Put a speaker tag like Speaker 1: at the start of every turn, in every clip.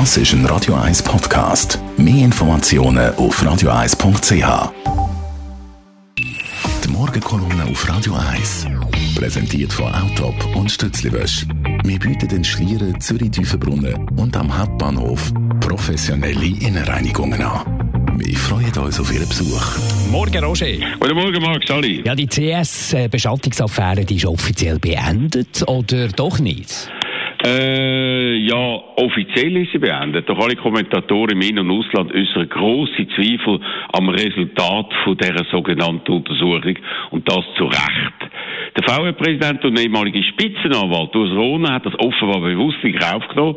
Speaker 1: Das ist ein Radio 1 Podcast. Mehr Informationen auf radio1.ch. Die Morgenkolumne auf Radio 1. Präsentiert von Autop und Stützliwösch. Wir bieten den Schlieren Zürich-Tüfenbrunnen und am Hauptbahnhof professionelle Innenreinigungen an. Wir freuen uns auf Ihren Besuch.
Speaker 2: Morgen, Roger.
Speaker 3: Guten Morgen, Marc, Sali.
Speaker 2: Ja, die CS-Beschattungsaffäre die ist offiziell beendet oder doch nicht?
Speaker 3: Äh, offiziell ist sie beendet. Doch alle Kommentatoren im In- und Ausland äußern grosse Zweifel am Resultat von dieser sogenannten Untersuchung. Und das zu Recht. Der VW-Präsident und ehemalige Spitzenanwalt Urs Rohner hat das offenbar bewusst in Kauf genommen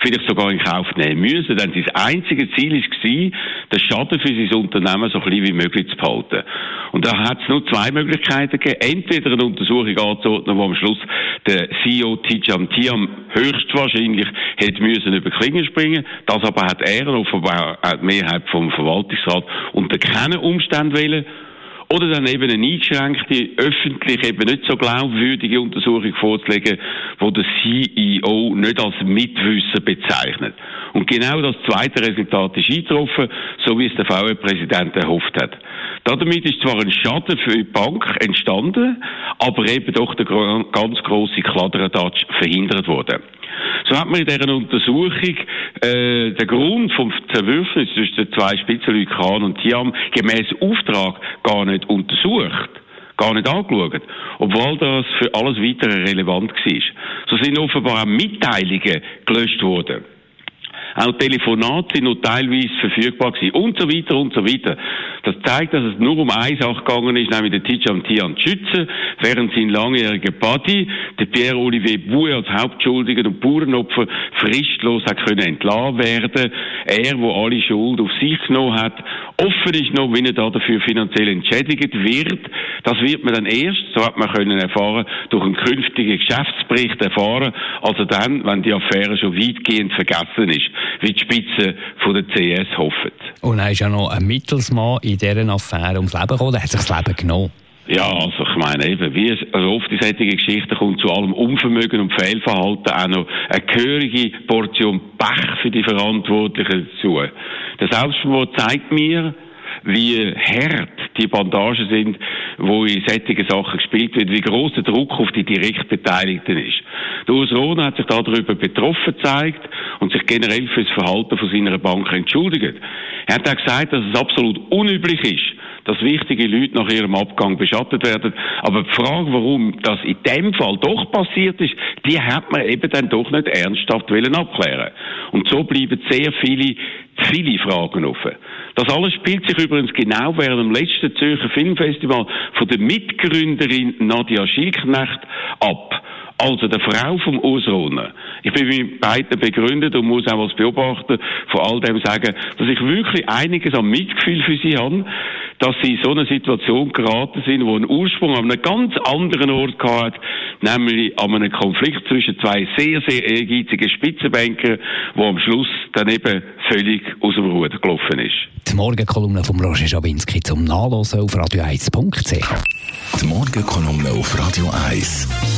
Speaker 3: vielleicht sogar in Kauf nehmen müssen, denn sein einziges Ziel war, den Schaden für sein Unternehmen so klein wie möglich zu behalten. Und da hat es nur zwei Möglichkeiten gegeben. Entweder eine Untersuchung anzuordnen, wo am Schluss der CEO Tijam Tiam höchstwahrscheinlich hätte müssen über Klingen springen. Das aber hat er, offenbar die Mehrheit vom Verwaltungsrat, unter keinen Umständen wählen. Oder dann eben eine eingeschränkte, öffentlich eben nicht so glaubwürdige Untersuchung vorzulegen, wo der CEO nicht als Mitwisser bezeichnet. Und genau das zweite Resultat ist eingetroffen, so wie es der VW-Präsident erhofft hat. Damit ist zwar ein Schaden für die Bank entstanden, aber eben doch der ganz große Kladderadatsch verhindert worden. So hat man in dieser Untersuchung äh, den Grund vom Zerwürfnis zwischen den zwei Spitzenleuten Kahn und Tiam gemäß Auftrag gar nicht untersucht gar nicht angeschaut, obwohl das für alles weitere relevant war. So sind offenbar auch Mitteilungen gelöscht worden. Auch Telefonate sind noch teilweise verfügbar gewesen und so weiter und so weiter. Das zeigt, dass es nur um eine Sache gegangen ist, nämlich den Tijam Tian zu schützen, während sein langjähriger Buddy, der Pierre-Olivier Bouet als Hauptschuldiger und Bauernopfer fristlos hat können entlassen werden. Er, wo alle Schuld auf sich genommen hat. Offen ist noch, wie er dafür finanziell entschädigt wird. Das wird man dann erst, so hat man können erfahren, durch einen künftigen Geschäftsbericht erfahren, also dann, wenn die Affäre schon weitgehend vergessen ist wie die Spitze von der CS hoffen.
Speaker 2: Und er ist ja noch ein Mittelsmann in dieser Affäre ums Leben gekommen, der hat sich das Leben genommen.
Speaker 3: Ja, also ich meine eben, wie es also oft in solchen Geschichten kommt zu allem Unvermögen und Fehlverhalten auch noch eine gehörige Portion Pech für die Verantwortlichen dazu. Der Selbstmord zeigt mir, wie hart die Bandagen sind, wo in solchen Sachen gespielt wird, wie groß der Druck auf die Direktbeteiligten ist. Der Urs hat sich darüber betroffen gezeigt und sich generell für das Verhalten von seiner Bank entschuldigt. Er hat auch gesagt, dass es absolut unüblich ist, dass wichtige Leute nach ihrem Abgang beschattet werden. Aber die Frage, warum das in dem Fall doch passiert ist, die hat man eben dann doch nicht ernsthaft wollen abklären. Und so bleiben sehr viele, viele Fragen offen. Das alles spielt sich übrigens genau während dem letzten Zürcher Filmfestival von der Mitgründerin Nadia Schilknecht ab. Also der Frau vom Ausrohner. Ich bin mit beiden begründet und muss auch als Beobachter von all dem sagen, dass ich wirklich einiges an Mitgefühl für sie habe, dass sie in so eine Situation geraten sind, wo einen Ursprung an einem ganz anderen Ort gehabt, nämlich an einem Konflikt zwischen zwei sehr, sehr ehrgeizigen Spitzenbanker, wo am Schluss dann eben völlig aus dem Ruder gelaufen ist.
Speaker 2: Die Morgenkolumne von Roger Schawinski zum Nachlesen auf radio1.ch.
Speaker 1: Die Morgenkolumne auf Radio 1.